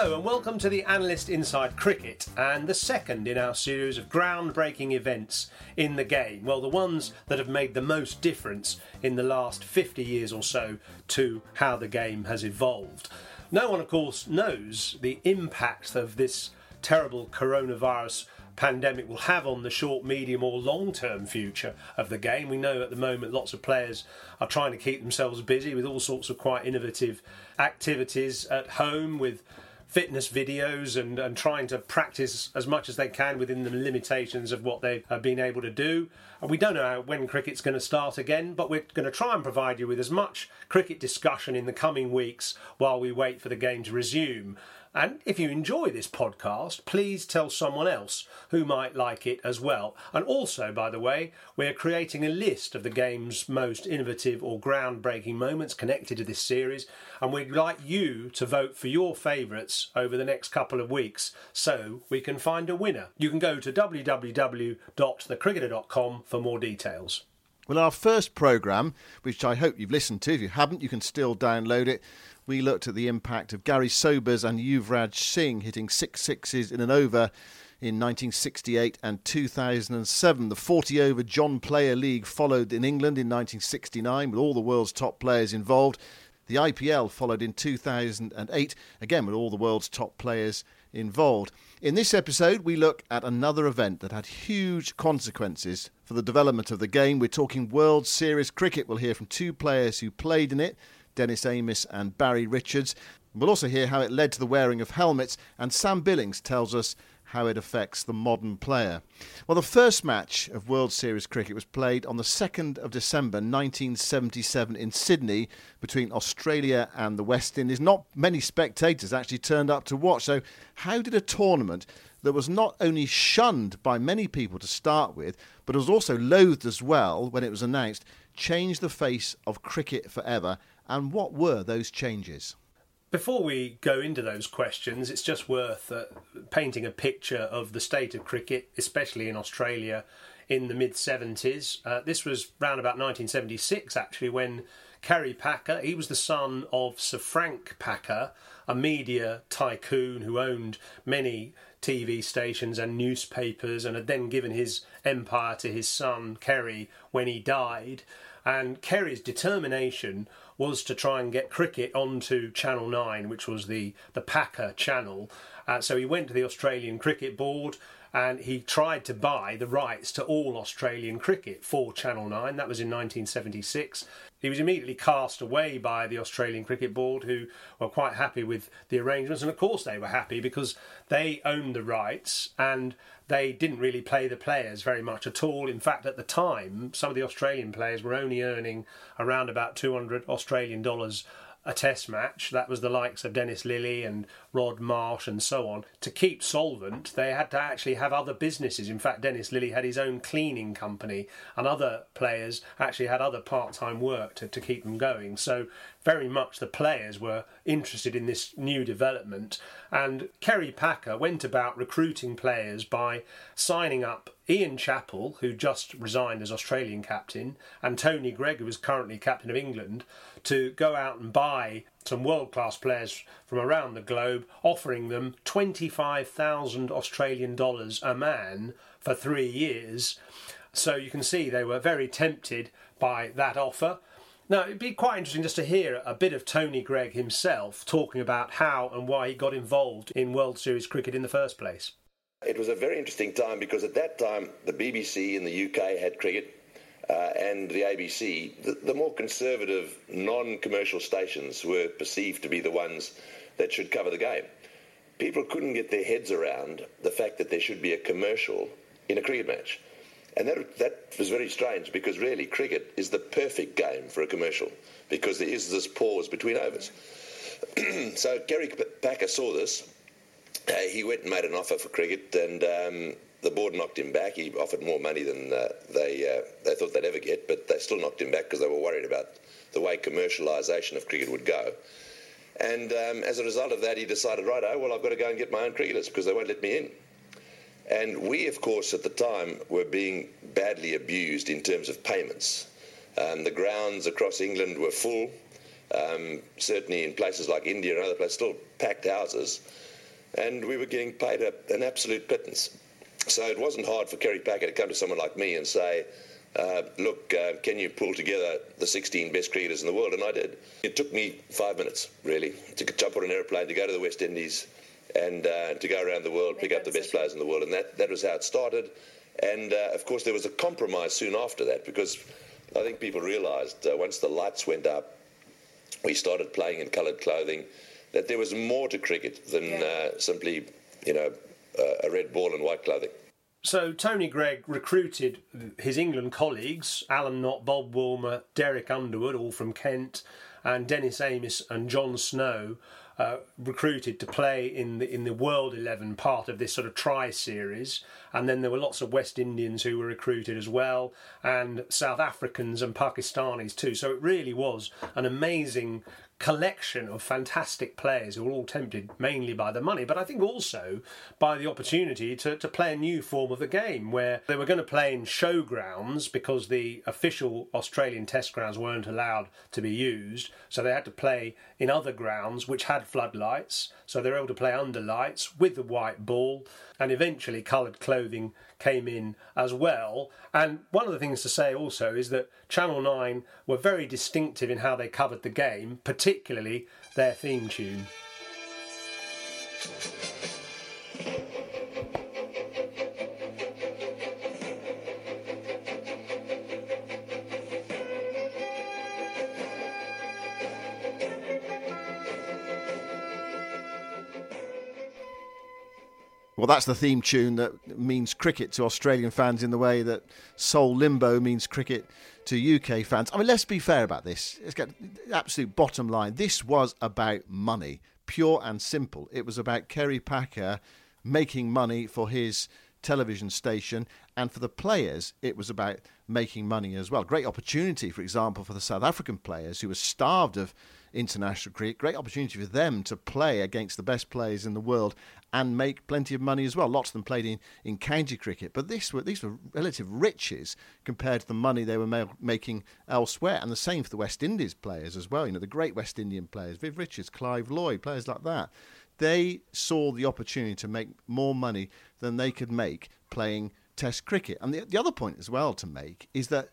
Hello and welcome to the Analyst Inside Cricket and the second in our series of groundbreaking events in the game. Well, the ones that have made the most difference in the last 50 years or so to how the game has evolved. No one, of course, knows the impact of this terrible coronavirus pandemic will have on the short, medium, or long term future of the game. We know at the moment lots of players are trying to keep themselves busy with all sorts of quite innovative activities at home with fitness videos and, and trying to practice as much as they can within the limitations of what they have been able to do. And we don't know when cricket's going to start again, but we're going to try and provide you with as much cricket discussion in the coming weeks while we wait for the game to resume. And if you enjoy this podcast, please tell someone else who might like it as well. And also, by the way, we're creating a list of the game's most innovative or groundbreaking moments connected to this series, and we'd like you to vote for your favourites over the next couple of weeks so we can find a winner. You can go to www.thecricketer.com for more details. Well, our first programme, which I hope you've listened to, if you haven't, you can still download it we looked at the impact of Gary Sobers and Yuvraj Singh hitting six sixes in an over in 1968 and 2007. The 40 over John Player League followed in England in 1969 with all the world's top players involved. The IPL followed in 2008, again with all the world's top players involved. In this episode, we look at another event that had huge consequences for the development of the game. We're talking World Series cricket. We'll hear from two players who played in it Dennis Amiss and Barry Richards. We'll also hear how it led to the wearing of helmets, and Sam Billings tells us how it affects the modern player. Well, the first match of World Series cricket was played on the 2nd of December 1977 in Sydney between Australia and the West Indies. Not many spectators actually turned up to watch. So, how did a tournament that was not only shunned by many people to start with, but was also loathed as well when it was announced, change the face of cricket forever and what were those changes? Before we go into those questions, it's just worth uh, painting a picture of the state of cricket, especially in Australia in the mid 70s. Uh, this was round about 1976, actually, when Kerry Packer, he was the son of Sir Frank Packer, a media tycoon who owned many TV stations and newspapers and had then given his empire to his son Kerry when he died. And Kerry's determination was to try and get cricket onto Channel 9, which was the, the Packer channel. Uh, so he went to the Australian Cricket Board and he tried to buy the rights to all Australian cricket for Channel 9. That was in 1976. He was immediately cast away by the Australian Cricket Board, who were quite happy with the arrangements. And of course, they were happy because they owned the rights and they didn't really play the players very much at all. In fact, at the time, some of the Australian players were only earning around about 200 Australian dollars a test match. That was the likes of Dennis Lillee and Rod Marsh and so on, to keep solvent, they had to actually have other businesses. In fact, Dennis Lillee had his own cleaning company, and other players actually had other part time work to, to keep them going. So very much the players were interested in this new development. And Kerry Packer went about recruiting players by signing up Ian Chappell, who just resigned as Australian captain, and Tony Greig, who was currently captain of England, to go out and buy some world class players from around the globe, offering them 25,000 Australian dollars a man for three years. So you can see they were very tempted by that offer. Now, it'd be quite interesting just to hear a bit of Tony Greig himself talking about how and why he got involved in World Series cricket in the first place. It was a very interesting time because at that time the BBC in the UK had cricket uh, and the ABC. The, the more conservative, non commercial stations were perceived to be the ones that should cover the game. People couldn't get their heads around the fact that there should be a commercial in a cricket match. And that, that was very strange because really cricket is the perfect game for a commercial because there is this pause between overs. so Kerry Packer saw this. Uh, he went and made an offer for cricket, and um, the board knocked him back. He offered more money than uh, they uh, they thought they'd ever get, but they still knocked him back because they were worried about the way commercialisation of cricket would go. And um, as a result of that, he decided, right, oh, well, I've got to go and get my own cricketers because they won't let me in. And we, of course, at the time were being badly abused in terms of payments. Um, the grounds across England were full, um, certainly in places like India and other places, still packed houses, and we were getting paid a, an absolute pittance. So it wasn't hard for Kerry Packer to come to someone like me and say, uh, look, uh, can you pull together the 16 best cricketers in the world? And I did. It took me five minutes, really, to jump on an aeroplane, to go to the West Indies, and uh, to go around the world, pick up the best players in the world. And that, that was how it started. And uh, of course, there was a compromise soon after that because I think people realised uh, once the lights went up, we started playing in coloured clothing, that there was more to cricket than yeah. Uh, simply, you know, a red ball and white clothing. So Tony Greig recruited his England colleagues, Alan Knott, Bob Woolmer, Derek Underwood, all from Kent, and Dennis Amiss and John Snow, uh, recruited to play in the in the World Eleven part of this sort of tri series, and then there were lots of West Indians who were recruited as well, and South Africans and Pakistanis too. So it really was an amazing collection of fantastic players who were all tempted mainly by the money, but I think also by the opportunity to, to play a new form of the game where they were going to play in showgrounds because the official Australian test grounds weren't allowed to be used. So they had to play in other grounds which had floodlights. So they were able to play under lights with the white ball and eventually coloured clothing came in as well. And one of the things to say also is that Channel 9 were very distinctive in how they covered the game, particularly their theme tune. Well, that's the theme tune that means cricket to Australian fans in the way that Soul Limbo means cricket to UK fans. I mean, let's be fair about this. Let's get absolute bottom line. This was about money, pure and simple. It was about Kerry Packer making money for his television station, and for the players, it was about making money as well. Great opportunity, for example, for the South African players who were starved of international cricket. Great opportunity for them to play against the best players in the world and make plenty of money as well. Lots of them played in, in county cricket, but this were, these were relative riches compared to the money they were ma- making elsewhere. And the same for the West Indies players as well. You know, the great West Indian players, Viv Richards, Clive Lloyd, players like that. They saw the opportunity to make more money than they could make playing Test cricket. And the, the other point as well to make is that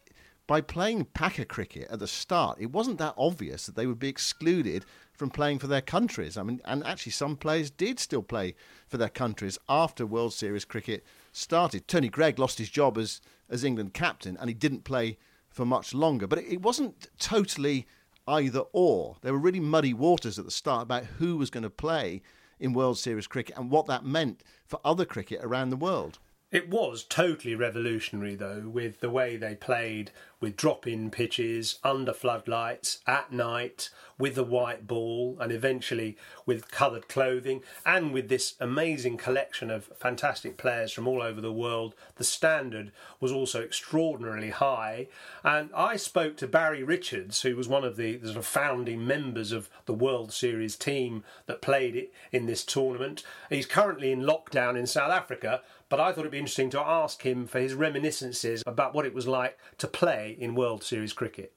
by playing Packer cricket at the start, it wasn't that obvious that they would be excluded from playing for their countries. I mean, and actually, some players did still play for their countries after World Series cricket started. Tony Greig lost his job as as England captain, and he didn't play for much longer. But it, it wasn't totally either or. There were really muddy waters at the start about who was going to play in World Series cricket and what that meant for other cricket around the world. It was totally revolutionary, though, with the way they played with drop in pitches, under floodlights, at night, with the white ball, and eventually with coloured clothing, and with this amazing collection of fantastic players from all over the world. The standard was also extraordinarily high. And I spoke to Barry Richards, who was one of the, the sort of founding members of the World Series team that played it in this tournament. He's currently in lockdown in South Africa, but I thought it'd be interesting to ask him for his reminiscences about what it was like to play in World Series cricket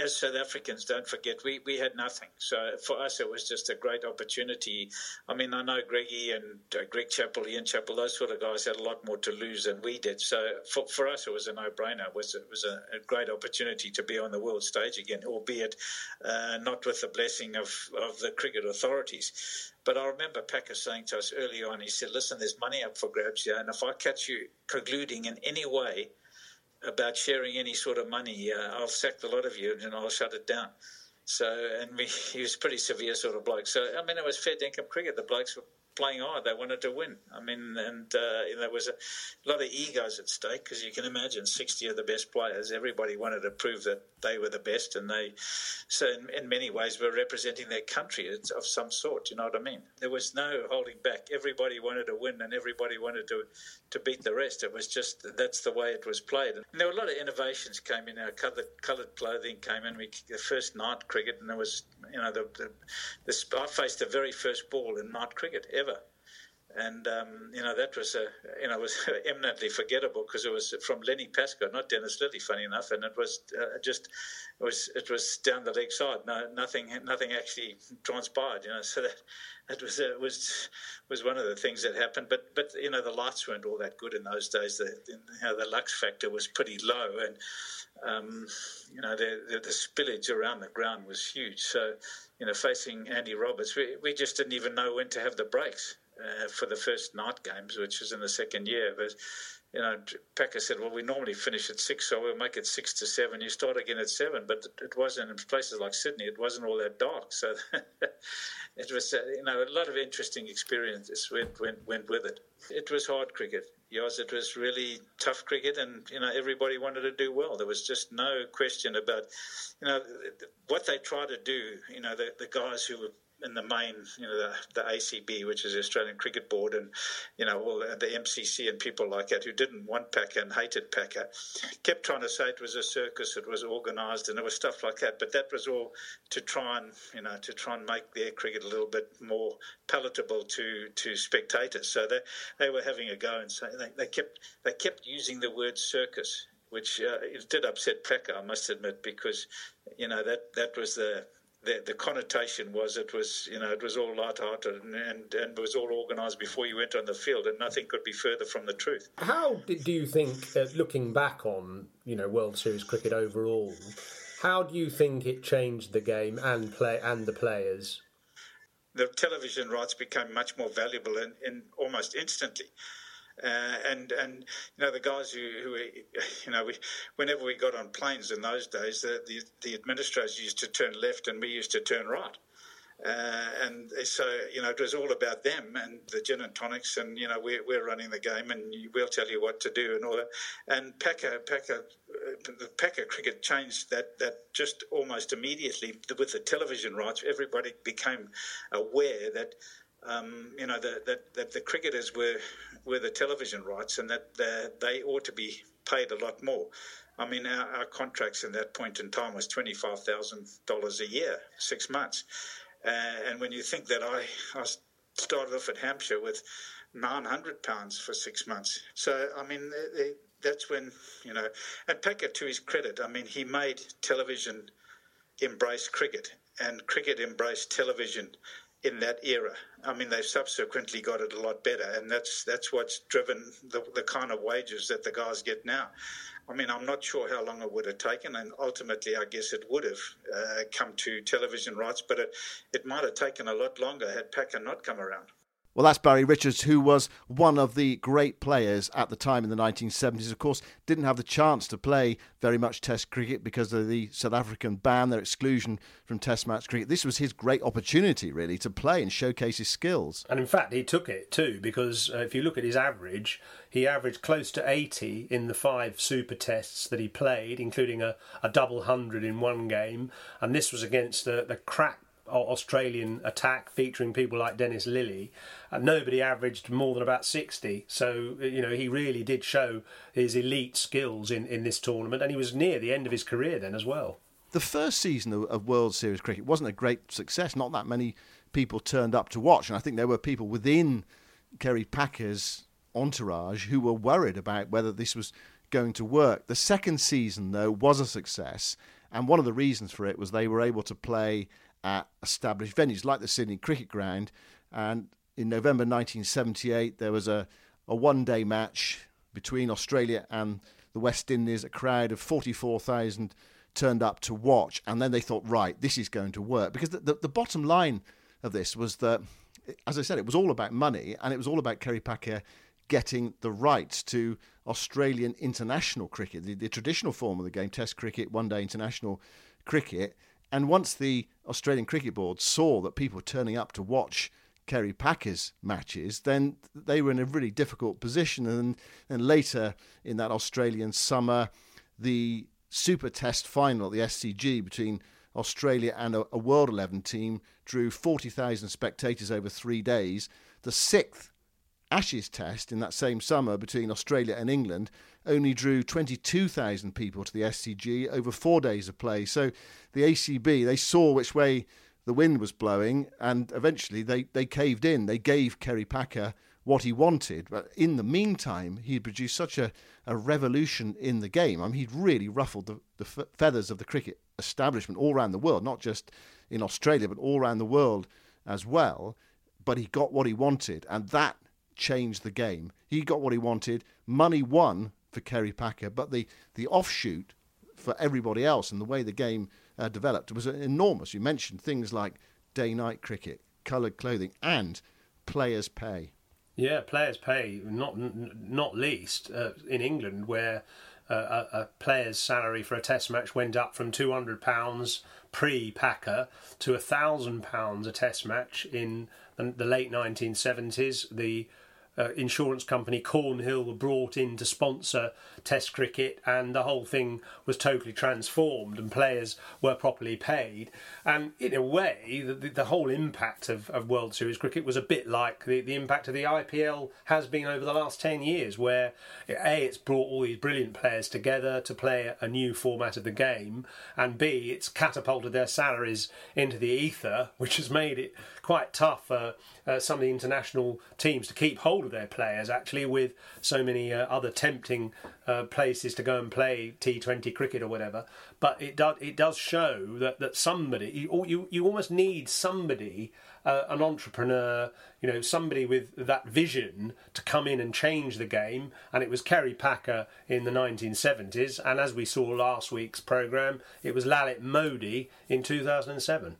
as South Africans, don't forget, we, we had nothing. So for us, it was just a great opportunity. I mean, I know Greggy and uh, Greg Chappell, Ian Chappell, those sort of guys had a lot more to lose than we did. So for, for us, it was a no-brainer. It was, it was a, a great opportunity to be on the world stage again, albeit uh, not with the blessing of, of the cricket authorities. But I remember Packer saying to us early on, he said, listen, there's money up for grabs here, and if I catch you colluding in any way about sharing any sort of money, uh, I'll sack the lot of you and I'll shut it down. So, and we, he was pretty severe sort of bloke. So, I mean, it was fair dinkum cricket. The blokes were playing hard. They wanted to win. I mean, and uh, there was a lot of egos at stake because you can imagine 60 of the best players. Everybody wanted to prove that they were the best, and they, so in, in many ways, were representing their country of some sort. You know what I mean? There was no holding back. Everybody wanted to win, and everybody wanted to to beat the rest. It was just that's the way it was played. And there were a lot of innovations came in. Our coloured, coloured clothing came in. We the first night cricket, and there was you know the, the, the I faced the very first ball in night cricket ever and um, you know that was a you know was eminently forgettable because it was from Lenny Pascoe, not Dennis Lillee, funny enough, and it was uh, just it was it was down the leg side. No, nothing nothing actually transpired. You know, so that it was it was was one of the things that happened. But but you know the lights weren't all that good in those days. The you know, the lux factor was pretty low, and um, you know the, the, the spillage around the ground was huge. So you know facing Andy Roberts, we we just didn't even know when to have the breaks uh, for the first night games, which was in the second year. But you know, Packer said, well, we normally finish at six, so we'll make it six to seven. You start again at seven, but it wasn't in places like Sydney. It wasn't all that dark, so it was, uh, you know, a lot of interesting experiences went went went with it. It was hard cricket. Yes, it was really tough cricket, and you know everybody wanted to do well. There was just no question about, you know, what they tried to do. You know, the the guys who were in the main, you know, the, the ACB, which is the Australian Cricket Board, and you know, all the, the MCC and people like that who didn't want Packer and hated Packer, kept trying to say it was a circus, it was organised, and there was stuff like that. But that was all to try and, you know, to try and make their cricket a little bit more palatable to to spectators. So they they were having a go and saying they, they kept they kept using the word circus which uh, it did upset Packer, I must admit, because you know that that was the the, the connotation was it was you know it was all light-hearted and, and, and was all organised before you went on the field, and nothing could be further from the truth. How do you think, uh, looking back on you know World Series cricket overall, how do you think it changed the game and play and the players? The television rights became much more valuable in, in almost instantly. Uh, and and you know the guys who, who you know we, whenever we got on planes in those days the, the, the administrators used to turn left and we used to turn right uh, and so, you know, it was all about them and the gin and tonics, and you know, we're, we're running the game, and we'll tell you what to do and all that. And Packer, Packer, uh, the Packer cricket changed that that just almost immediately with the television rights. Everybody became aware that um, you know, that, that the cricketers were, were the television rights and that they ought to be paid a lot more. I mean, our, our contracts in that point in time was $25,000 a year, six months. Uh, and when you think that I, I started off at Hampshire with £900 for six months. So, I mean, they, they, that's when, you know, and Packer, to his credit, I mean, he made television embrace cricket and cricket embraced television in that era. I mean, they've subsequently got it a lot better, and that's that's what's driven the, the kind of wages that the guys get now. I mean, I'm not sure how long it would have taken, and ultimately, I guess it would have uh, come to television rights, but it, it might have taken a lot longer had Packer not come around. Well, that's Barry Richards, who was one of the great players at the time in the 1970s. Of course, didn't have the chance to play very much Test cricket because of the South African ban, their exclusion from Test match cricket. This was his great opportunity, really, to play and showcase his skills. And in fact, he took it too, because uh, if you look at his average, he averaged close to 80 in the five Super Tests that he played, including a, a double hundred in one game. And this was against the, the crack Australian attack featuring people like Dennis Lillee, and uh, nobody averaged more than about 60. So, uh, you know, he really did show his elite skills in, in this tournament, and he was near the end of his career then as well. The first season of World Series cricket wasn't a great success. Not that many people turned up to watch, and I think there were people within Kerry Packer's entourage who were worried about whether this was going to work. The second season, though, was a success, and one of the reasons for it was they were able to play at established venues like the Sydney Cricket Ground. And in November 1978, there was a, a one day match between Australia and the West Indies. A crowd of 44,000 turned up to watch. And then they thought, right, this is going to work. Because the, the, the, bottom line of this was that, as I said, it was all about money and it was all about Kerry Packer getting the rights to Australian international cricket, the, the traditional form of the game, Test cricket, one day international cricket. And once the Australian Cricket Board saw that people turning up to watch Kerry Packer's matches, then they were in a really difficult position. And, then later in that Australian summer, the Super Test final at the SCG between Australia and a, a World 11 team drew 40,000 spectators over three days. The sixth Ashes Test in that same summer between Australia and England only drew 22,000 people to the SCG over four days of play. So the ACB, they saw which way the wind was blowing and eventually they, they caved in. They gave Kerry Packer what he wanted. But in the meantime, he produced such a, a revolution in the game. I mean, he'd really ruffled the, the feathers of the cricket establishment all around the world, not just in Australia, but all around the world as well. But he got what he wanted, and that changed the game. He got what he wanted. Money won for Kerry Packer, but the, the offshoot for everybody else and the way the game uh, developed was enormous. You mentioned things like day night cricket, coloured clothing, and players' pay. Yeah, players' pay, not not least uh, in England, where uh, a, a, player's salary for a test match went up from £200 pre Packer to £1,000 a test match in the, the late 1970s. The uh, insurance company Cornhill were brought in to sponsor Test cricket, and the whole thing was totally transformed, and players were properly paid. And in a way, the, the whole impact of, of World Series cricket was a bit like the, the impact of the IPL has been over the last 10 years, where A, it's brought all these brilliant players together to play a new format of the game, and B, it's catapulted their salaries into the ether, which has made it quite tough for uh, some of the international teams to keep hold of their players, actually, with so many uh, other tempting uh, places to go and play T20 cricket or whatever. But it does it does show that, that somebody you, you you almost need somebody uh, an entrepreneur, you know, somebody with that vision to come in and change the game. And it was Kerry Packer in the 1970s, and as we saw last week's program, it was Lalit Modi in 2007.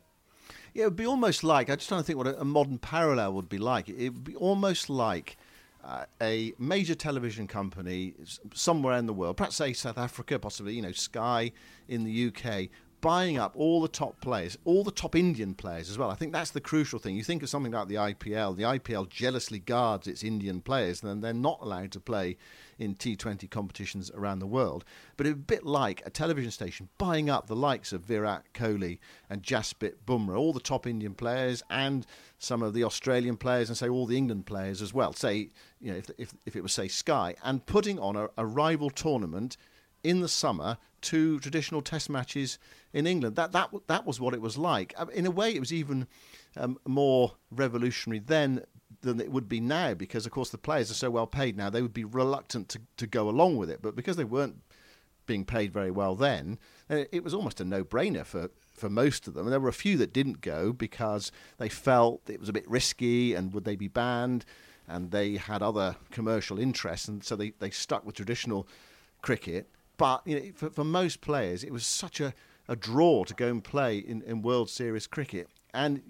Yeah, it would be almost like, I'm just trying to think what a, a modern parallel would be like. It would be almost like uh, a major television company somewhere in the world, perhaps say South Africa, possibly, you know, Sky in the UK, buying up all the top players, all the top Indian players as well. I think that's the crucial thing. You think of something like the IPL. The IPL jealously guards its Indian players, and then they're not allowed to play in T20 competitions around the world. But it's a bit like a television station buying up the likes of Virat Kohli and Jasprit Bumrah, all the top Indian players, and some of the Australian players, and say all the England players as well. Say, you know, if if, if it was say Sky, and putting on a, a rival tournament in the summer two traditional test matches in England. That that that was what it was like. In a way, it was even um, more revolutionary then than it would be now because, of course, the players are so well paid now. They would be reluctant to, to go along with it, but because they weren't being paid very well then, uh, it was almost a no-brainer for for most of them. And there were a few that didn't go because they felt it was a bit risky and would they be banned, and they had other commercial interests, and so they, they stuck with traditional cricket. But you know, for, for most players, it was such a, a draw to go and play in, in World Series cricket. And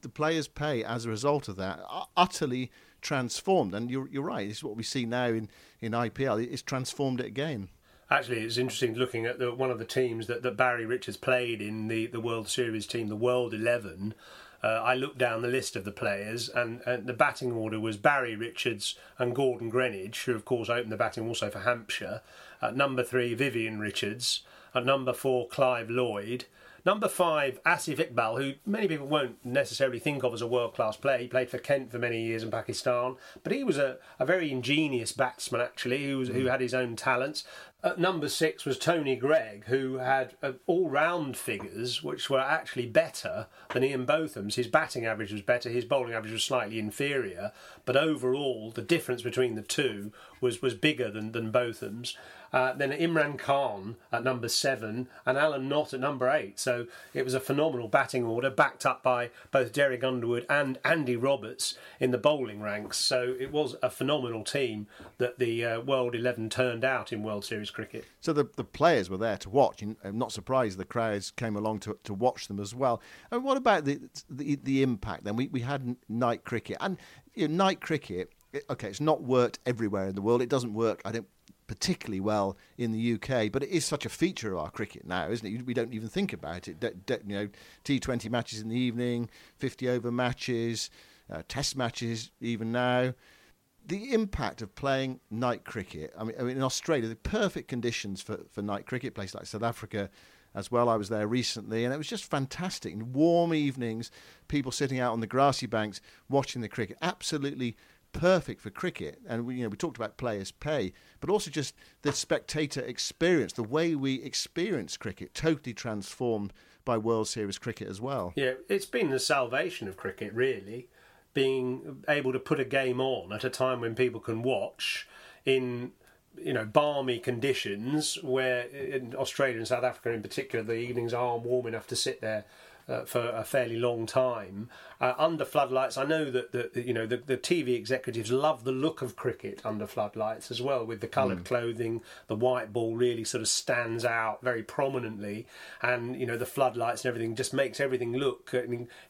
the players' pay as a result of that are utterly transformed. And you're, you're right, this is what we see now in, in IPL. It's transformed it again. Actually, it's interesting looking at the, one of the teams that, that Barry Richards played in the, the World Series team, the World 11. Uh, I looked down the list of the players, and, and, the batting order was Barry Richards and Gordon Greenidge, who, of course, opened the batting also for Hampshire. At number three, Vivian Richards. At number four, Clive Lloyd. Number five, Asif Iqbal, who many people won't necessarily think of as a world class player. He played for Kent for many years in Pakistan, but he was a, a very ingenious batsman, actually, who, was, who had his own talents. At number six was Tony Greig, who had uh, all round figures which were actually better than Ian Botham's. His batting average was better, his bowling average was slightly inferior, but overall the difference between the two was, was bigger than, than Botham's. Uh, then Imran Khan at number seven and Alan Knott at number eight. So it was a phenomenal batting order, backed up by both Derek Underwood and Andy Roberts in the bowling ranks. So it was a phenomenal team that the uh, World 11 turned out in World Series cricket. So the, the players were there to watch. And I'm not surprised the crowds came along to, to watch them as well. And what about the, the, the impact then? We, we had night cricket. And you know, night cricket, okay, it's not worked everywhere in the world. It doesn't work, I don't particularly well in the UK, but it is such a feature of our cricket now, isn't it? We don't even think about it. De- de- you know, T20 matches in the evening, 50 over matches, uh, Test matches even now. The impact of playing night cricket. I mean, I mean, in Australia, the perfect conditions for, for night cricket. Places like South Africa, as well. I was there recently, and it was just fantastic. warm evenings, people sitting out on the grassy banks watching the cricket. Absolutely perfect for cricket. And we, you know, we talked about players' pay, but also just the spectator experience, the way we experience cricket, totally transformed by World Series cricket as well. Yeah, it's been the salvation of cricket, really, being able to put a game on at a time when people can watch in you know balmy conditions where in Australia and South Africa in particular the evenings aren't warm enough to sit there uh, for a fairly long time. Uh, under floodlights, I know that the, you know the, the TV executives love the look of cricket under floodlights as well, with the coloured mm. clothing. The white ball really sort of stands out very prominently, and you know the floodlights and everything just makes everything look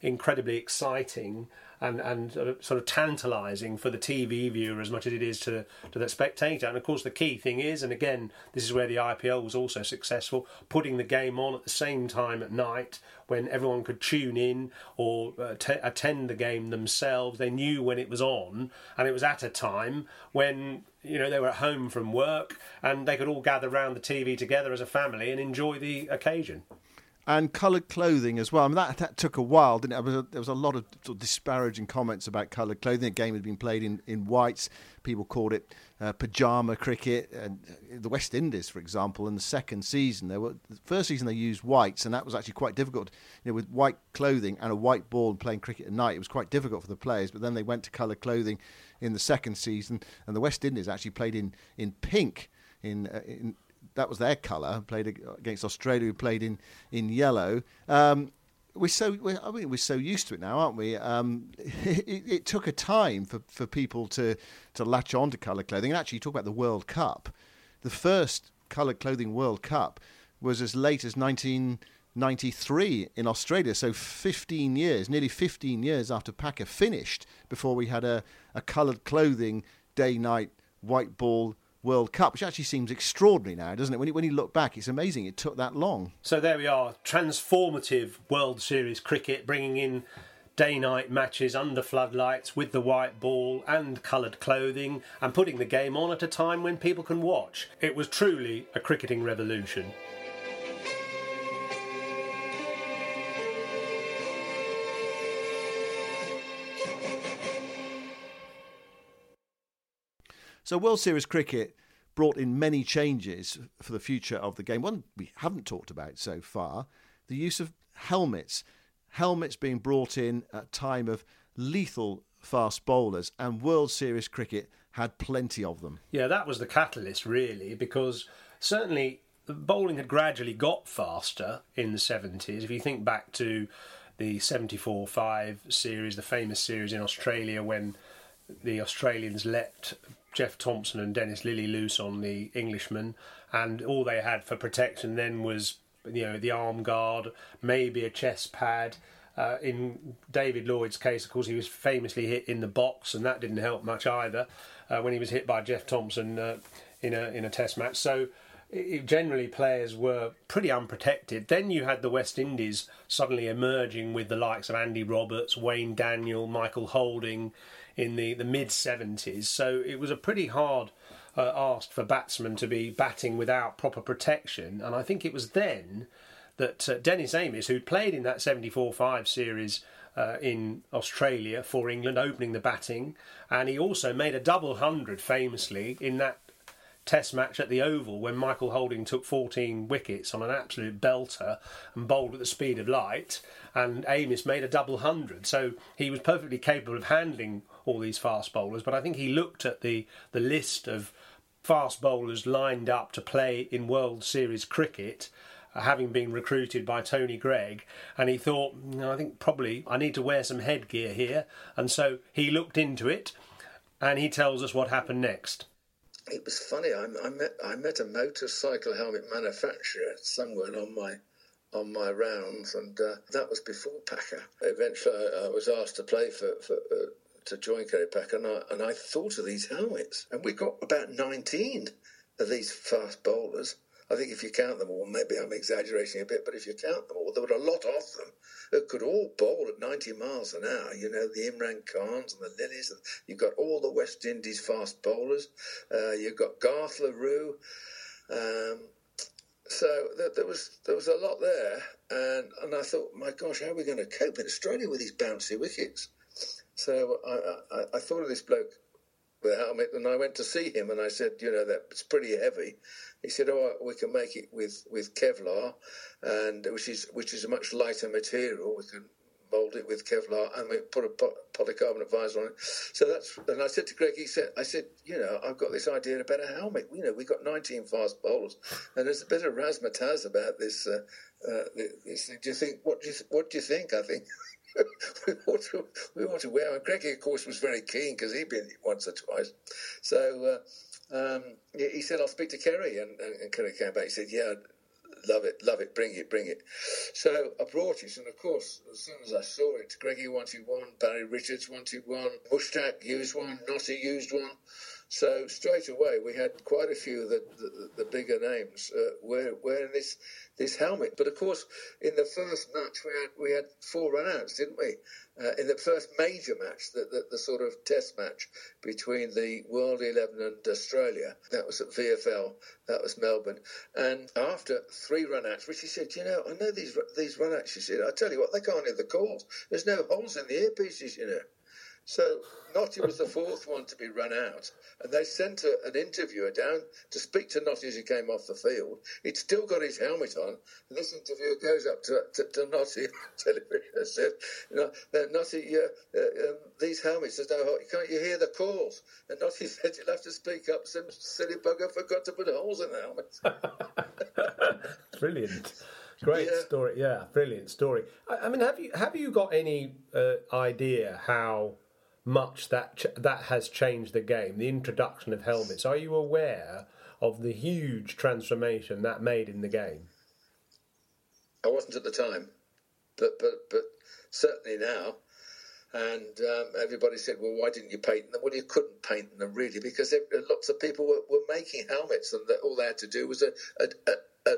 incredibly exciting and and sort of tantalising for the TV viewer as much as it is to to the spectator. And of course, the key thing is, and again, this is where the IPL was also successful, putting the game on at the same time at night when everyone could tune in or uh, t- attend the game themselves. They knew when it was on, and it was at a time when you know they were at home from work and they could all gather around the TV together as a family and enjoy the occasion and coloured clothing as well. I mean, that, that took a while, didn't it? There was a, there lot of, sort of, disparaging comments about coloured clothing. The game had been played in, in whites. People called it uh, pajama cricket. And uh, the West Indies, for example, in the second season, they were the first season they used whites, and that was actually quite difficult. You know, with white clothing and a white ball and playing cricket at night, it was quite difficult for the players. But then they went to coloured clothing in the second season, and the West Indies actually played in in pink. In, uh, in that was their colour. Played against Australia, who played in in yellow. Um, we're so we're, I mean we're so used to it now, aren't we? Um, it, it, took a time for, for people to to latch on to coloured clothing. And actually, you talk about the World Cup. The first coloured clothing World Cup was as late as 1993 in Australia. So 15 years, nearly 15 years after Packer finished, before we had a, a coloured clothing day night white ball World Cup, which actually seems extraordinary now, doesn't it? When you, when you look back, it's amazing it took that long. So there we are, transformative World Series cricket, bringing in day night matches under floodlights with the white ball and coloured clothing and putting the game on at a time when people can watch. It was truly a cricketing revolution. So World Series cricket brought in many changes for the future of the game. One we haven't talked about so far, the use of helmets. Helmets being brought in at a time of lethal fast bowlers and World Series cricket had plenty of them. Yeah, that was the catalyst really because certainly bowling had gradually got faster in the 70s. If you think back to the 74 5 series, the famous series in Australia when the Australians let Jeff Thomson and Dennis Lillee loose on the Englishman, and all they had for protection then was you know the arm guard, maybe a chest pad. Uh, in David Lloyd's case, of course, he was famously hit in the box, and that didn't help much either uh, when he was hit by Jeff Thomson uh, in a in a Test match. So it, generally, players were pretty unprotected. Then you had the West Indies suddenly emerging with the likes of Andy Roberts, Wayne Daniel, Michael Holding in the, the mid 70s. So it was a pretty hard uh, ask for batsmen to be batting without proper protection. And I think it was then that uh, Dennis Amiss, who'd played in that 74 5 series uh, in Australia for England, opening the batting, and he also made a double hundred famously in that Test match at the Oval when Michael Holding took 14 wickets on an absolute belter and bowled at the speed of light, and Amiss made a double hundred. So he was perfectly capable of handling all these fast bowlers. But I think he looked at the the list of fast bowlers lined up to play in World Series cricket having been recruited by Tony Greig, and he thought, I think probably I need to wear some headgear here, and so he looked into it, and he tells us what happened next. It was funny. I, I met I met a motorcycle helmet manufacturer somewhere on my on my rounds, and uh, that was before Packer. Eventually, I, I was asked to play for, for uh, to join Packer, and I, and I thought of these helmets, and we got about nineteen of these fast bowlers I think if you count them all, maybe I'm exaggerating a bit, but if you count them all, there were a lot of them that could all bowl at 90 miles an hour. You know, the Imran Khans and the Lillees, and you've got all the West Indies fast bowlers. Uh, you've got Garth Le Roux. Um, so there was there was a lot there, and and I thought, my gosh, how are we going to cope in Australia with these bouncy wickets? So I, I, I thought of this bloke with a helmet, and I went to see him, and I said, you know, that's pretty heavy. He said, "Oh, we can make it with, with Kevlar, and which is which is a much lighter material. We can mold it with Kevlar and we put a polycarbonate visor on it. So that's and I said to Greig, he said, I said, you know, I've got this idea about a helmet. You know, we've got 19 fast bowlers, and there's a bit of razzmatazz about this. Uh, uh, this. Do you think? What do you what do you think? I think. we, ought to, we ought to wear. And Greggy, of course, was very keen because he'd been once or twice. So uh, um, he said, I'll speak to Kerry. And, and Kerry came back. He said, Yeah, love it, love it, bring it, bring it. So I brought it, and of course, as soon as I saw it, Greggy wanted one, Barry Richards wanted one, Mushtaq used one, Notty used one. So straight away, we had quite a few of the, the, the bigger names uh, wearing this this helmet. But of course, in the first match, we had we had four runouts, didn't we? Uh, in the first major match, the, the, the, sort of test match between the World 11 and Australia, that was at VFL, that was Melbourne. And after three runouts, Richie said, You know, I know these these runouts, she said, I tell you what, they can't hear the calls. There's no holes in the earpieces, you know. So Notty was the fourth one to be run out, and they sent a, an interviewer down to speak to Notty as he came off the field. He'd still got his helmet on, and this interviewer goes up to, to, to Notty on television and said, "You know, Notty, uh, uh, um, these helmets, there's no, can't you hear the calls?" And Notty said, "You'll have to speak up. Some silly bugger forgot to put holes in the helmet." Brilliant. Great yeah. story, yeah, brilliant story. I, I, mean, have you have you got any uh, idea how much that ch- that has changed the game. The introduction of helmets. Are you aware of the huge transformation that made in the game? I wasn't at the time, but but but certainly now. And um, everybody said, "Well, why didn't you paint them?" Well, you couldn't paint them really because lots of people were, were making helmets, and all they had to do was a, a, a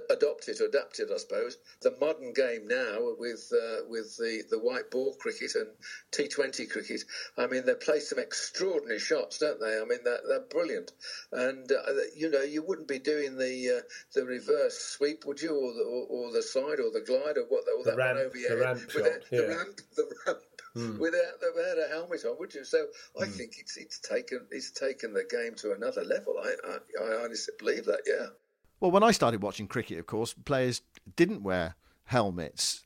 adopt it, adapt it, I suppose. The modern game now with uh, with the, the white ball cricket and T20 cricket, I mean, they play some extraordinary shots, don't they? I mean, they're, they're brilliant. And, uh, you know, you wouldn't be doing the uh, the reverse sweep, would you? Or the, or, or, the slide or the glide or what, or the that ramp, one over your the head. Ramp shot, yeah. The ramp, the ramp. Mm. Without, without a helmet on, would you? So I mm. think it's it's taken it's taken the game to another level. I, I, I honestly believe that. Yeah. Well, when I started watching cricket, of course, players didn't wear helmets,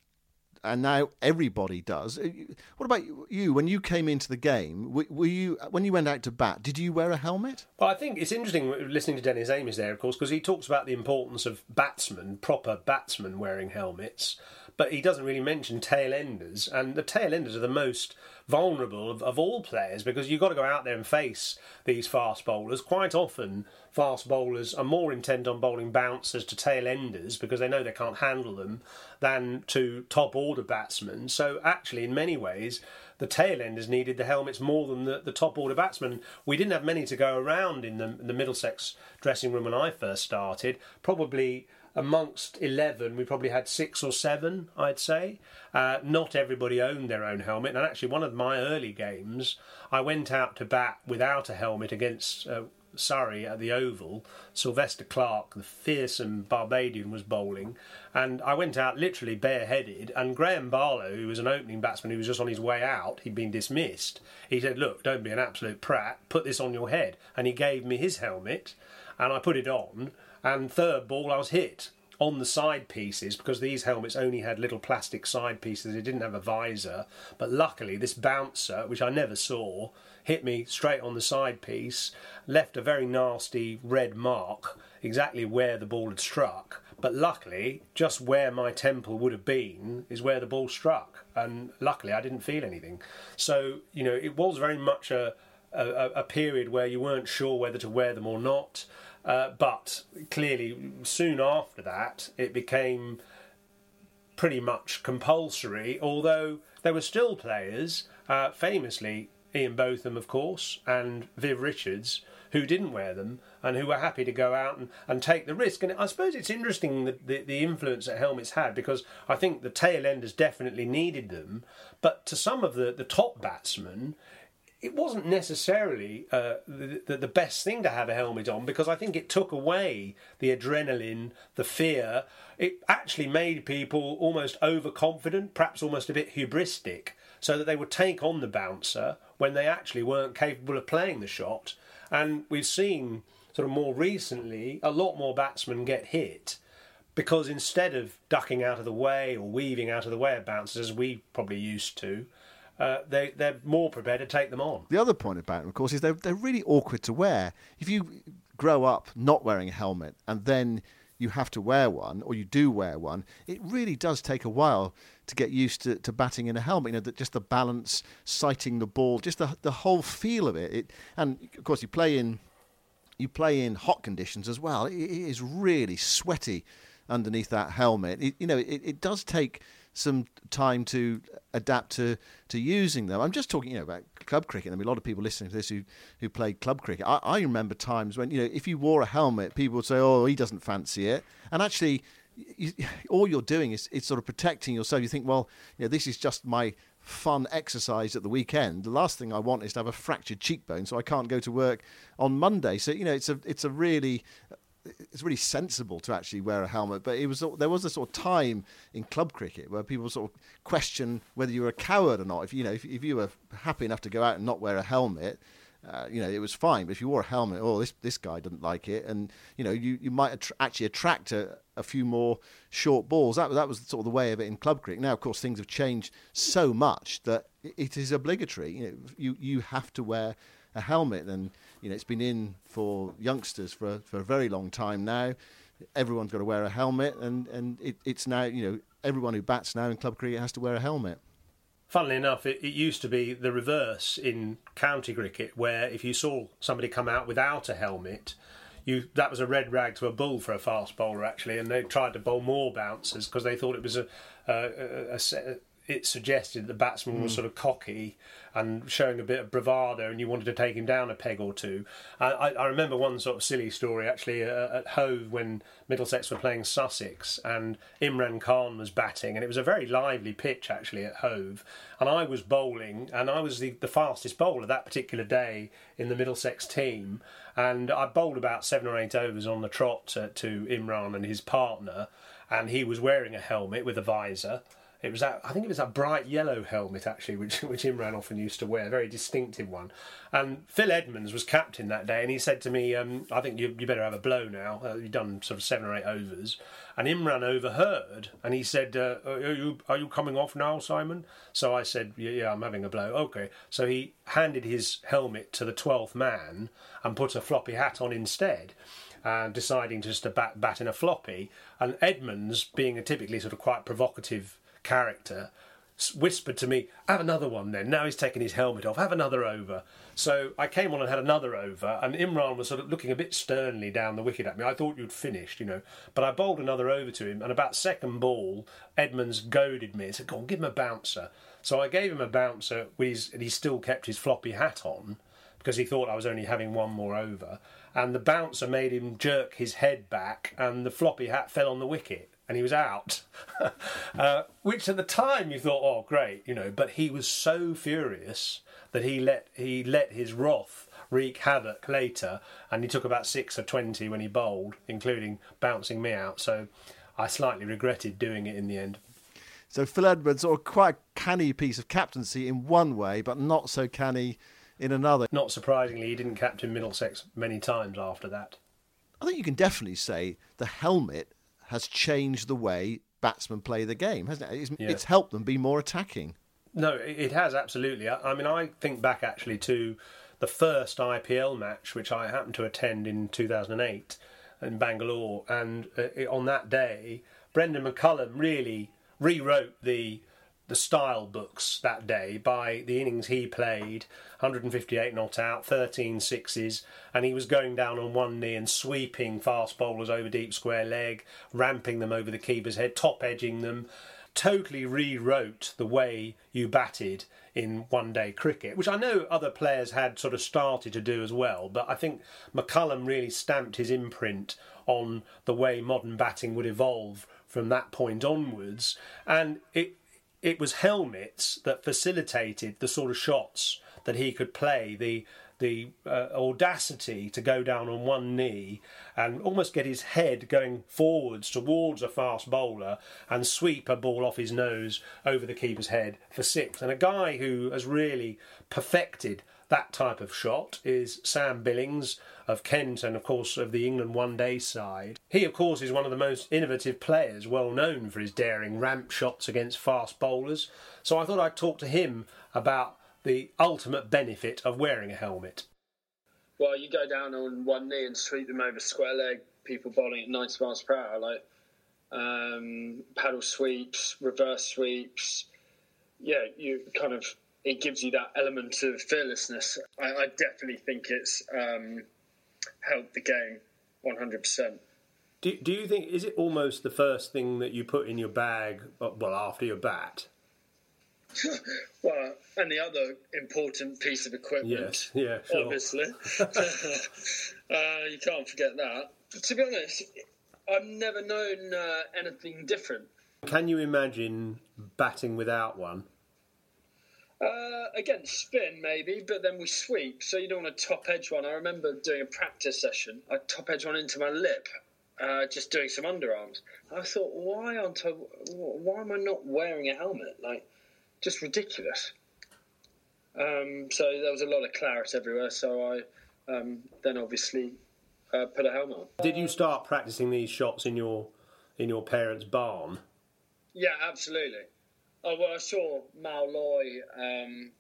and now everybody does. Uh, what about you? When you came into the game, were you when you went out to bat? Did you wear a helmet? Well, I think it's interesting listening to Dennis Amiss there, of course, because he talks about the importance of batsmen, proper batsmen wearing helmets, but he doesn't really mention tail enders, and the tail enders are the most vulnerable of, of all players because you've got to go out there and face these fast bowlers. Quite often, fast bowlers are more intent on bowling bouncers to tail enders because they know they can't handle them than to top order batsmen. So, actually, in many ways, the tail enders needed the helmets more than the, the top order batsmen. We didn't have many to go around in the, in the Middlesex dressing room when I first started. Probably amongst 11, we probably had six or seven, I'd say. Uh, not everybody owned their own helmet. And actually, one of my early games, I went out to bat without a helmet against uh, Surrey at the Oval. Sylvester Clarke, the fearsome Barbadian, was bowling. And I went out literally bareheaded. And Graham Barlow, who was an opening batsman who was just on his way out, he'd been dismissed. He said, Look, don't be an absolute prat, put this on your head. And he gave me his helmet, and I put it on and third ball I was hit on the side pieces because these helmets only had little plastic side pieces. They didn't have a visor. But luckily, this bouncer, which I never saw, hit me straight on the side piece, left a very nasty red mark exactly where the ball had struck. But luckily, just where my temple would have been is where the ball struck. And luckily, I didn't feel anything. So, you know, it was very much a, a, a period where you weren't sure whether to wear them or not. Uh, but clearly, soon after that, it became pretty much compulsory, although there were still players, uh, famously Ian Botham, of course, and Viv Richards, who didn't wear them and who were happy to go out and, and take the risk. And I suppose it's interesting the, the, the influence that helmets had because I think the tail enders definitely needed them, but to some of the, the top batsmen, it wasn't necessarily uh, the, the, the, best thing to have a helmet on because I think it took away the adrenaline, the fear. It actually made people almost overconfident, perhaps almost a bit hubristic, so that they would take on the bouncer when they actually weren't capable of playing the shot. And we've seen sort of more recently a lot more batsmen get hit because instead of ducking out of the way or weaving out of the way of bouncers as we probably used to, uh, they they're more prepared to take them on. The other point about them, of course, is they're they're really awkward to wear. If you grow up not wearing a helmet and then you have to wear one or you do wear one, it really does take a while to get used to, to batting in a helmet. You know, that just the balance, sighting the ball, just the the whole feel of it. it and of course, you play in you play in hot conditions as well. it, it is really sweaty underneath that helmet. It, you know, it, it does take some time to adapt to, to using them. I'm just talking, you know, about club cricket. I mean, a lot of people listening to this who, who played club cricket. I, I remember times when, you know, if you wore a helmet, people would say, oh, he doesn't fancy it. And actually, you, all you're doing is it's sort of protecting yourself. You think, well, you know, this is just my fun exercise at the weekend. The last thing I want is to have a fractured cheekbone, so I can't go to work on Monday. So you know, it's a it's a really it's really sensible to actually wear a helmet. But it was there was a sort of time in club cricket where people sort of question whether you were a coward or not. If you know if, if you were happy enough to go out and not wear a helmet. Uh, you know, it was fine, but if you wore a helmet, oh, this this guy didn't like it, and you know, you, you might att- actually attract a, a few more short balls. That that was sort of the way of it in club cricket. Now, of course, things have changed so much that it is obligatory. You know, you you have to wear a helmet, and you know it's been in for youngsters for a, for a very long time now. Everyone's got to wear a helmet, and and it, it's now you know everyone who bats now in club cricket has to wear a helmet. Funnily enough, it, it, used to be the reverse in county cricket, where if you saw somebody come out without a helmet, you that was a red rag to a bull for a fast bowler actually, and they tried to bowl more bouncers because they thought it was a, a, a, a it suggested the batsman mm. was hmm. sort of cocky and showing a bit of bravado, and you wanted to take him down a peg or two. I, I remember one sort of silly story actually uh, at Hove when Middlesex were playing Sussex, and Imran Khan was batting, and it was a very lively pitch actually at Hove, and I was bowling, and I was the, the fastest bowler that particular day in the Middlesex team, and I bowled about seven or eight overs on the trot to, to Imran and his partner, and he was wearing a helmet with a visor it was that I think it was that bright yellow helmet actually, which which Imran often used to wear, a very distinctive one. And Phil Edmonds was captain that day, and he said to me, um, "I think you, you better have a blow now. Uh, you've done sort of seven or eight overs." And Imran overheard, and he said, uh, "Are you are you coming off now, Simon?" So I said, "Yeah, yeah I'm having a blow." Okay. So he handed his helmet to the twelfth man and put a floppy hat on instead and deciding to just to bat, bat in a floppy. And Edmonds, being a typically sort of quite provocative character whispered to me, "Have another one." Then now he's taking his helmet off. Have another over. So I came on and had another over, and Imran was sort of looking a bit sternly down the wicket at me. I thought you'd finished, you know, but I bowled another over to him, and about second ball, Edmonds goaded me and said, "Go on, give him a bouncer." So I gave him a bouncer, his, and he still kept his floppy hat on because he thought I was only having one more over. And the bouncer made him jerk his head back, and the floppy hat fell on the wicket, and he was out. uh, which at the time you thought, oh, great, you know. But he was so furious that he let he let his wrath wreak havoc later, and he took about six or twenty when he bowled, including bouncing me out. So I slightly regretted doing it in the end. So Phil Edmonds, or quite a canny piece of captaincy in one way, but not so canny in another. Not surprisingly, he didn't captain Middlesex many times after that. I think you can definitely say the helmet has changed the way batsmen play the game, hasn't it? It's, Yeah. it's helped them be more attacking. No, it has absolutely. I, I mean, I think back actually to the first IPL match, which I happened to attend in 2008 in Bangalore, and uh, on that day, Brendan McCullum really rewrote the the style books that day by the innings he played 158 not out 13 sixes and he was going down on one knee and sweeping fast bowlers over deep square leg ramping them over the keeper's head top edging them totally rewrote the way you batted in one day cricket, which I know other players had sort of started to do as well, but I think McCullum really stamped his imprint on the way modern batting would evolve from that point onwards. And it it was helmets that facilitated the sort of shots that he could play, the the uh, audacity to go down on one knee and almost get his head going forwards towards a fast bowler and sweep a ball off his nose over the keeper's head for six. And a guy who has really perfected that type of shot is Sam Billings of Kent and, of course, of the England one day side. He, of course, is one of the most innovative players, well known for his daring ramp shots against fast bowlers. So I thought I'd talk to him about the ultimate benefit of wearing a helmet. Well, you go down on one knee and sweep them over square leg, people bowling at 90 miles per hour, like um, paddle sweeps, reverse sweeps. Yeah, you kind of, it gives you that element of fearlessness. I, I definitely think it's um, helped the game 100%. Do, do you think, is it almost the first thing that you put in your bag, uh, well, after your bat? Well, and the other important piece of equipment, Yes, yeah, sure. obviously. uh, you can't forget that. To be honest, I've never known uh, anything different. Can you imagine batting without one? Uh, again, spin maybe, but then we sweep, so you don't want to top edge one. I remember doing a practice session. I top edge one into my lip, uh, just doing some underarms. I thought, why aren't I? Why am I not wearing a helmet? Like, just ridiculous. Um, so there was a lot of claret everywhere. So I um, then obviously uh, put a helmet on. Did you start practicing these shots in your in your parents' barn? Yeah, absolutely. Oh well, I saw Mal Loye um,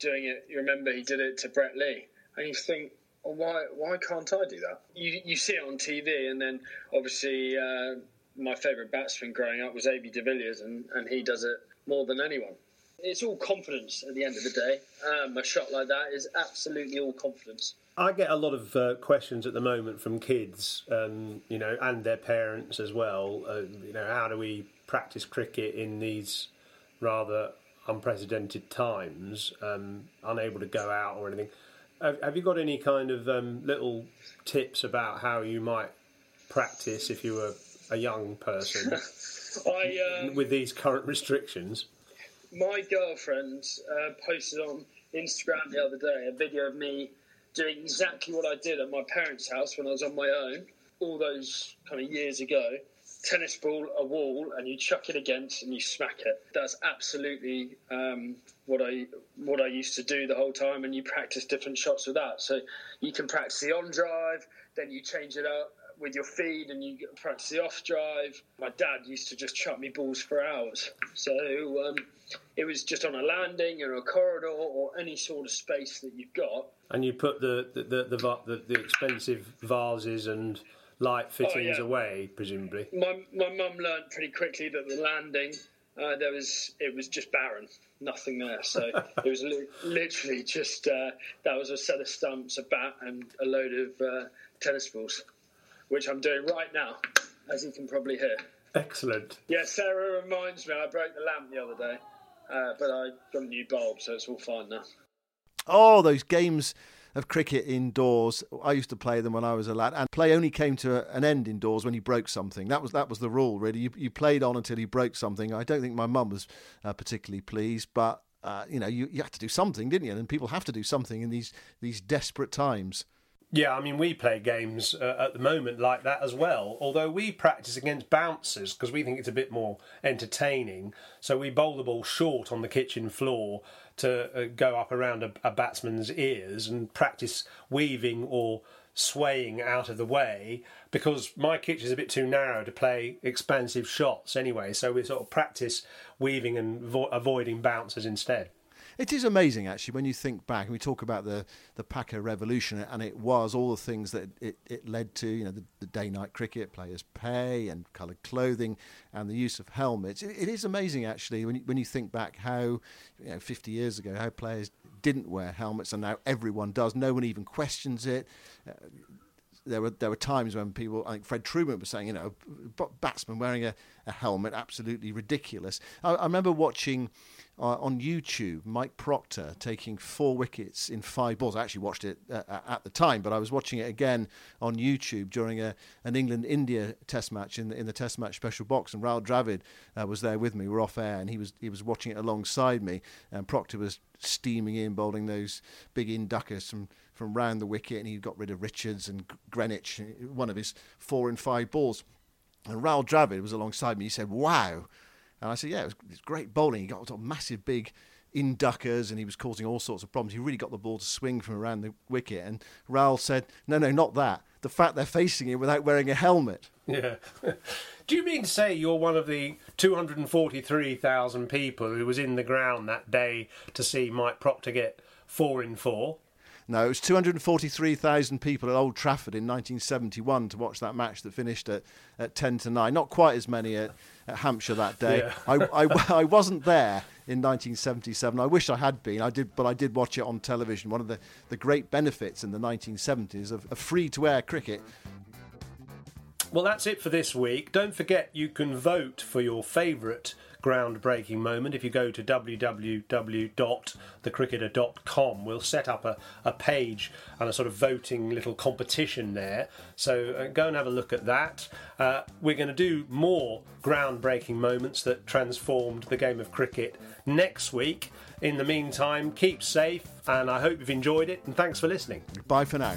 doing it. You remember he did it to Brett Lee, and you think, well, why why can't I do that? You you see it on TV, and then obviously uh, my favourite batsman growing up was AB de Villiers, and, and he does it more than anyone. It's all confidence at the end of the day. Um, a shot like that is absolutely all confidence. I get a lot of uh, questions at the moment from kids, um, you know, and their parents as well. Uh, you know, how do we practice cricket in these rather unprecedented times, um, unable to go out or anything? Have, have you got any kind of um, little tips about how you might practice if you were a young person I um, with these current restrictions? my girlfriend uh, posted on Instagram the other day a video of me doing exactly what I did at my parents' house when I was on my own, all those kind of years ago. Tennis ball, a wall, and you chuck it against and you smack it. That's absolutely um, what I what I used to do the whole time, and you practice different shots with that. So you can practice the on drive, then you change it up with your feed, and you practice the off drive. My dad used to just chuck me balls for hours, so um, it was just on a landing or a corridor or any sort of space that you've got. And you put the the the, the, the, the expensive vases and light fittings yeah. away, presumably. My my mum learned pretty quickly that the landing uh, there was it was just barren, nothing there. So it was li- literally just uh, that was a set of stumps, a bat, and a load of uh, tennis balls, which I'm doing right now, as you can probably hear. Excellent. Yeah, Sarah reminds me I broke the lamp the other day, uh, but I got a new bulb, so it's all fine now. Oh, those games of cricket indoors. I used to play them when I was a lad, and play only came to an end indoors when you broke something. That was that was the rule, really. You, you played on until you broke something. I don't think my mum was uh, particularly pleased, but uh, you know, you, you had to do something, didn't you? And people have to do something in these these desperate times. Yeah, I mean, we play games uh, at the moment like that as well, although we practice against bouncers because we think it's a bit more entertaining. So we bowl the ball short on the kitchen floor to uh, go up around a, a batsman's ears and practice weaving or swaying out of the way because my kitchen is a bit too narrow to play expansive shots anyway. So we sort of practice weaving and vo- avoiding bouncers instead. It is amazing, actually, when you think back and we talk about the, the Packer revolution, and it was all the things that it, it led to, you know, the, the day night cricket, players' pay, and coloured clothing, and the use of helmets. It, it is amazing, actually, when you, when you think back how, you know, 50 years ago, how players didn't wear helmets, and now everyone does. No one even questions it. Uh, there were there were times when people, I think Fred Trueman was saying, you know, batsman wearing a, a helmet, absolutely ridiculous. I, I remember watching uh, on YouTube Mike Procter taking four wickets in five balls. I actually watched it uh, at the time, but I was watching it again on YouTube during a, an England India Test match in the, in the Test match special box, and Rahul Dravid uh, was there with me. We were off air, and he was he was watching it alongside me, and Proctor was steaming in, bowling those big in duckers from from round the wicket, and he got rid of Richards and Greenidge, eh, one of his four and five balls. And Rahul Dravid was alongside me. He said, "Wow." And I said, yeah, it was, it was great bowling. He got massive big in duckers and he was causing all sorts of problems. He really got the ball to swing from around the wicket. And Rahul said, no, no, not that. The fact they're facing it without wearing a helmet. Yeah. Do you mean to say you're one of the 243,000 people who was in the ground that day to see Mike Procter get four in four? No, it was 243,000 people at Old Trafford in 1971 to watch that match that finished at, at 10 to 9. Not quite as many at, at Hampshire that day. Yeah. I, I, I wasn't there in 1977. I wish I had been. I did, but I did watch it on television. One of the, the great benefits in the 1970s of, of free to air cricket well, that's it for this week. Don't forget you can vote for your favourite groundbreaking moment if you go to www.thecricketer.com. We'll set up a, a page and a sort of voting little competition there. So uh, go and have a look at that. Uh, we're going to do more groundbreaking moments that transformed the game of cricket next week. In the meantime, keep safe and I hope you've enjoyed it and thanks for listening. Bye for now.